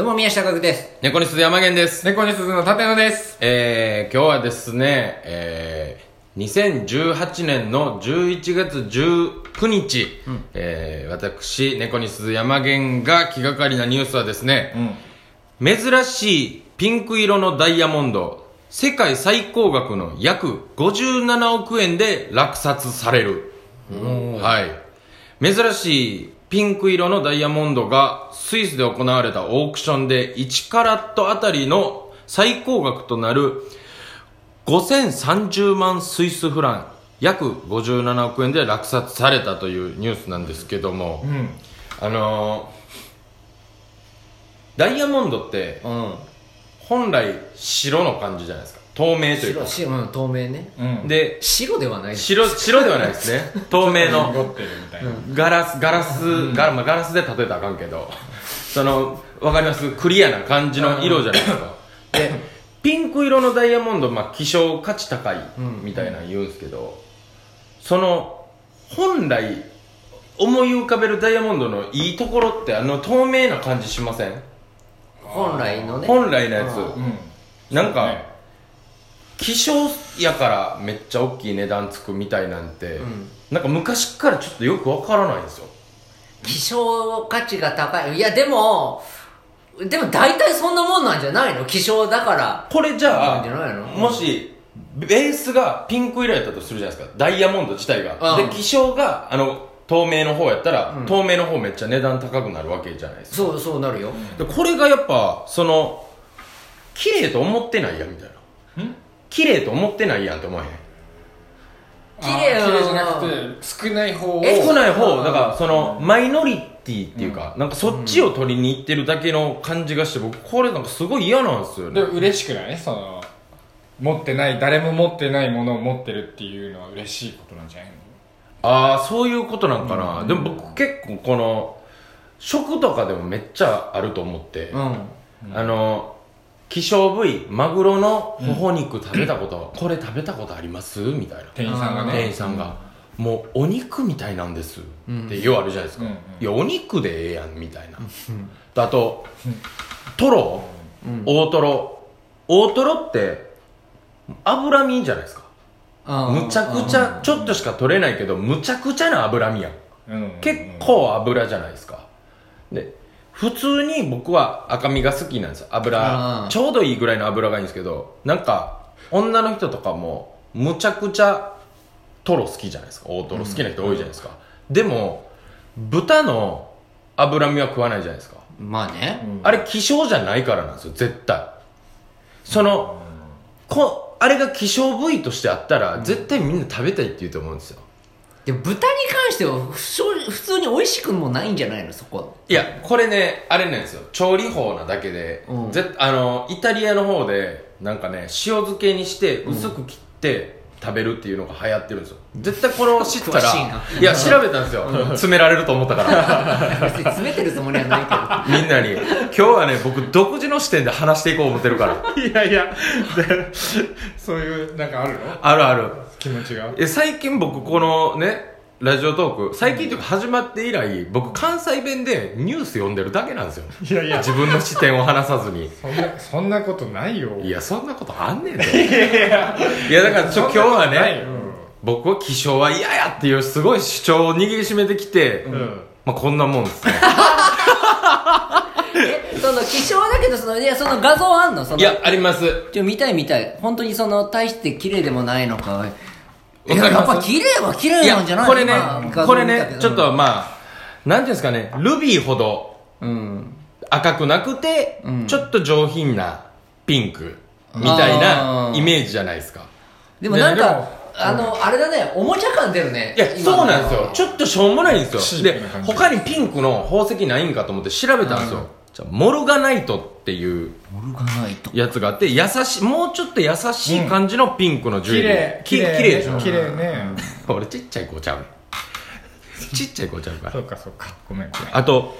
どうも宮下岳です。猫に鈴山源です。猫に鈴の立野です。えー、今日はですね、えー、2018年の11月19日、えー、私、猫に鈴山源が気がかりなニュースはですね、珍しいピンク色のダイヤモンド、世界最高額の約57億円で落札される。はい。珍しいピンク色のダイヤモンドがスイスで行われたオークションで1カラットあたりの最高額となる5030万スイスフラン約57億円で落札されたというニュースなんですけども、あのー、ダイヤモンドってうん。本来白の感じじゃないですか。透明という白、か。白、うん、透明ね。うん。で白ではないです。白白ではないですね。透明の。濁ってるみたいな。ガラスガラス、ガラまあ、ガラスで例えたらあかんけど。そのわかります？クリアな感じの色じゃないですか。でピンク色のダイヤモンド、まあ、希少価値高いみたいなの言うんですけど、その本来思い浮かべるダイヤモンドのいいところってあの透明な感じしません？本来のね。本来のやつ。なんか、ね。希少やからめっちゃ大きい値段つくみたいなんて、ん。なんか昔からちょっとよくわからないんですよ。希少価値が高い。いや、でも、でも大体そんなもんなんじゃないの？希少だから。これじゃあもしベースがピンク色やったとするじゃないですか。ダイヤモンド自体が、うん。で希少があの透明の方やったら、うん。透明の方めっちゃ値段高くなるわけじゃないですか。そう、そうなるよ。でこれがやっぱその綺麗と思ってないやんみたいな。ん？綺麗と思ってないやんって思わへん？綺麗じゃなくて、少ない方を。え少ないうん。方だからそのマイノリティっていうか、なんかそっちを取りに行ってるだけの感じがして僕これなんかすごい嫌なんですよね。でも嬉しくない？その、持ってない、誰も持ってないものを持ってるっていうのは嬉しいことなんじゃないの？ああそういうことなんかな、でも僕結構この食とかでもめっちゃあると思って、うん。あの希少部位マグロのほほ肉食べたこと、これ食べたことあります？みたいな。店員さんがね。店員さんが、もうお肉みたいなんです。ってようあるじゃないですか、うんうん。いやお肉でええやんみたいな、あとトロ、大トロ。大トロって脂身じゃないですかむちゃくちゃちょっとしか取れないけどむちゃくちゃな脂身やん。うん。うん結。構油じゃないですか。で普通に僕は赤身が好きなんです油ちょうどいいぐらいの油がいいんですけどなんか女の人とかもむちゃくちゃトロ好きじゃないですか。大トロ好きな人多いじゃないですか、でも豚の脂身は食わないじゃないですか、まあね。あれ希少じゃないからなんですよ絶対。そのこあれが希少部位としてあったら、絶対みんな食べたいって言うと思うんですよ。でも豚に関しては不正普通に美味しくもないんじゃないの？そこ。いやこれねあれなんですよ。調理法なだけで、うん。ぜあのイタリアの方でなんかね塩漬けにして薄く切って食べるっていうのが流行ってるんですよ。絶対これを知ったらいな。いや調べたんですよ。詰められると思ったから。別に詰めてるつもりはないけど。みんなに今日はね僕独自の視点で話していこう思ってるから。いやいや、で そういう、なんかあるの？あるある。気持ちが。え最近僕このねラジオトーク最近というか始まって以来僕関西弁でニュース読んでるだけなんですよいやいや、自分の視点を話さずにそんな、そんなことないよ。いやそんなことあんねんで いやだからちょ今日はね僕は気象は嫌やっていうすごい主張を握りしめてきて、うん。うん。まあこんなもんですね え、その希少だけど、その、いや、その画像あんの？そのいやありますちょ、見たい見たい。本当にその、大して綺麗でもないのか。いや、やっぱ綺麗は綺麗なんじゃない？これねこれねちょっとまあなんていうんですかねルビーほどうん。赤くなくて、うん。ちょっと上品なピンクみたいなイメージじゃないですか。でもなんかあの、あれだね、おもちゃ感出るね。いやそうなんですよ。ちょっとしょうもないんですよ。で他にピンクの宝石ないんかと思って調べたんですよ、うん。じゃあモルガナイトっていうモルガナイト。やつがあって優しいもうちょっと優しい感じのピンクのジュエリー、綺麗。き綺麗でしょ綺麗ね。俺ちっちゃい子ちゃうね ちっちゃい子ちゃうからそうかそうか。ごめんごめん。あと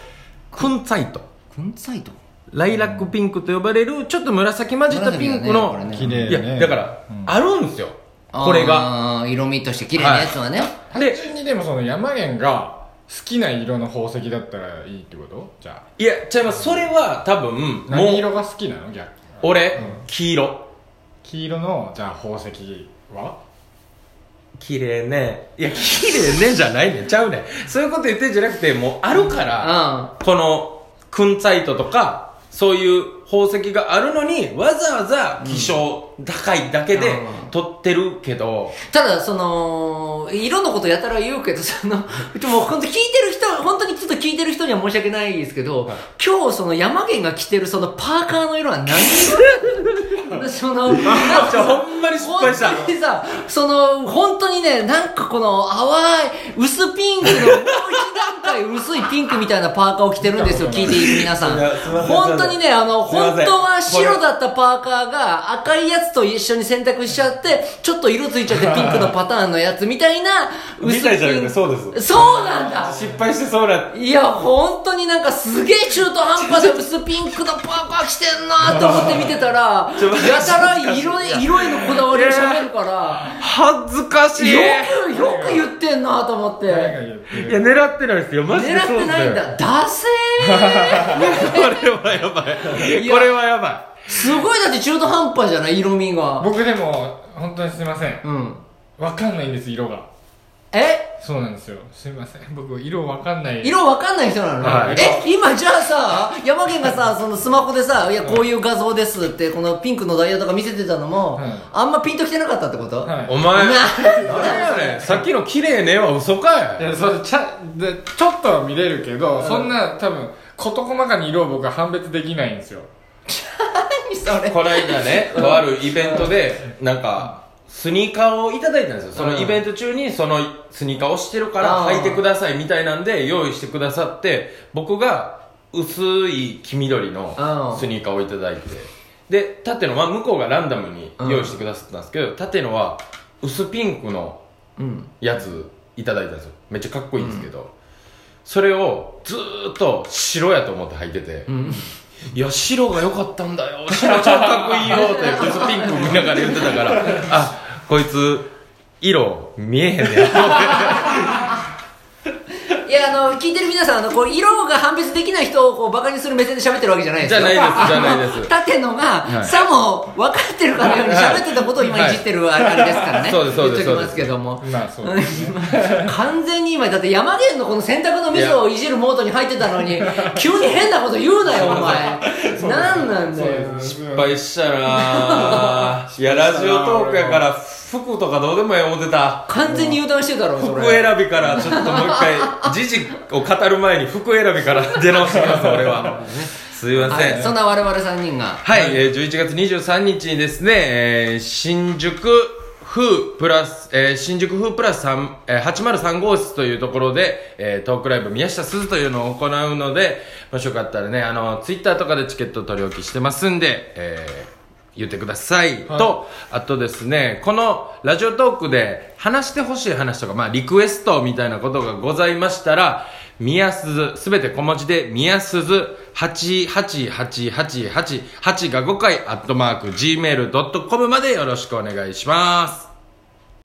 クンツァイトクンサイトライラックピンクと呼ばれるちょっと紫混じったピンクの、ねね綺麗ね。いやだから、うんあるんですよこれが色味として綺麗なやつはね。単純にでもその山源がきな色の宝石だったらいいってこと？じゃあ。いや違います。それは多分もう何色が好きなの？逆俺、うん。黄色。黄色のじゃあ宝石は？綺麗ね。いや綺麗ねじゃないねん。ちゃうねん。そういうこと言ってんじゃなくてもうあるから、このクンツァイトとかそういう宝石があるのにわざわざ希少高いだけでうん。取ってるけど、ただ、その、色のことやたら言うけど、その、でも本当聞いてる人、本当にちょっと聞いてる人には申し訳ないですけど、今日その山源が着てるそのパーカーの色は何色？その、ほんまに失敗した。本当にさ、その、本当にね、なんかこの淡い、薄ピンクの、もう一段階薄いピンクみたいなパーカーを着てるんですよ、聞いている皆さん。本当にね、あの、本当は白だったパーカーが赤いやつと一緒に選択しちゃって、ちょっと色ついちゃってピンクのパターンのやつみたいな、みたいじゃなくてそうです。そうなんだ。失敗してそうないや、本当になんかすげえ中途半端で薄ピンクのパーカー着てんなと思って見てたら、やたら色へ色へのこだわりを喋るから、恥ずかしい。よく、よく言ってんなと思って。いやる狙ってないですよマジで狙ってそうですよないんだ。ダセー。これはやばい。いや。これはやばすごい。だって中途半端じゃない？色味が。僕でも本当にすいません。うん。わかんないんです色が。え？そうなんですよ。すいません。僕色わかんない。色わかんない人なの、はい。え今じゃあさ山源がさそのスマホでさい。やこういう画像ですってこのピンクのダイヤとか見せてたのも、はい。あんまピンときてなかったってこと、はい。お前な何やねん。さっきの綺麗ねは嘘かい。いやそれちゃでちょっとは見れるけど、そんな多分事細かに色を僕は判別できないんですよ。何それ。この間ねとあるイベントでなんかスニーカーをいただいたんですよ。そのイベント中にそのスニーカーをしてるから履いてくださいみたいなんで用意してくださって僕が薄い黄緑のスニーカーをいただいて。で縦のは向こうがランダムに用意してくださったんですけど縦のは薄ピンクのうん。やついただいたんですよ。めっちゃかっこいいんですけど、それをずーっと白やと思って履いてて、んいや白が良かったんだよ。白超かっこいいよ。って薄ピンク見ながら言ってたから。あこいつ色見えへんねや。あの聞いてる皆さんあのこう色が判別できない人をこうバカにする目線で喋ってるわけじゃないですよ。じゃないです縦 のが、はい。さも分かってるかのように喋ってたことを今いじってるあれですからね、そうですそうです言っときますけども。まあそうですね。完全に今だって山源のこの洗濯のミスをいじるモードに入ってたのに急に変なこと言うなよお前。何なんだよ。失敗したなぁいやラジオトークやから服とかどうでもええ思ってた。完全に油断してたろそ服れ選びからちょっともう一回 時事を語る前に服選びから出直してきます俺は。すいません、はい、そんな我々3人が。はい、えー、11月23日にですね、えー新宿風プラス、えー新宿風プラス3、えー803号室というところで、えートークライブ宮下すずというのを行うので、もしよかったらね、あの、ツイッターとかでチケット取り置きしてますんで、えー言ってください、はいと、あとですね、このラジオトークで話してほしい話とか、まあリクエストみたいなことがございましたら、みやすべて小文字で、みやすず88888、8が5回、アットマーク、gmail.com までよろしくお願いします。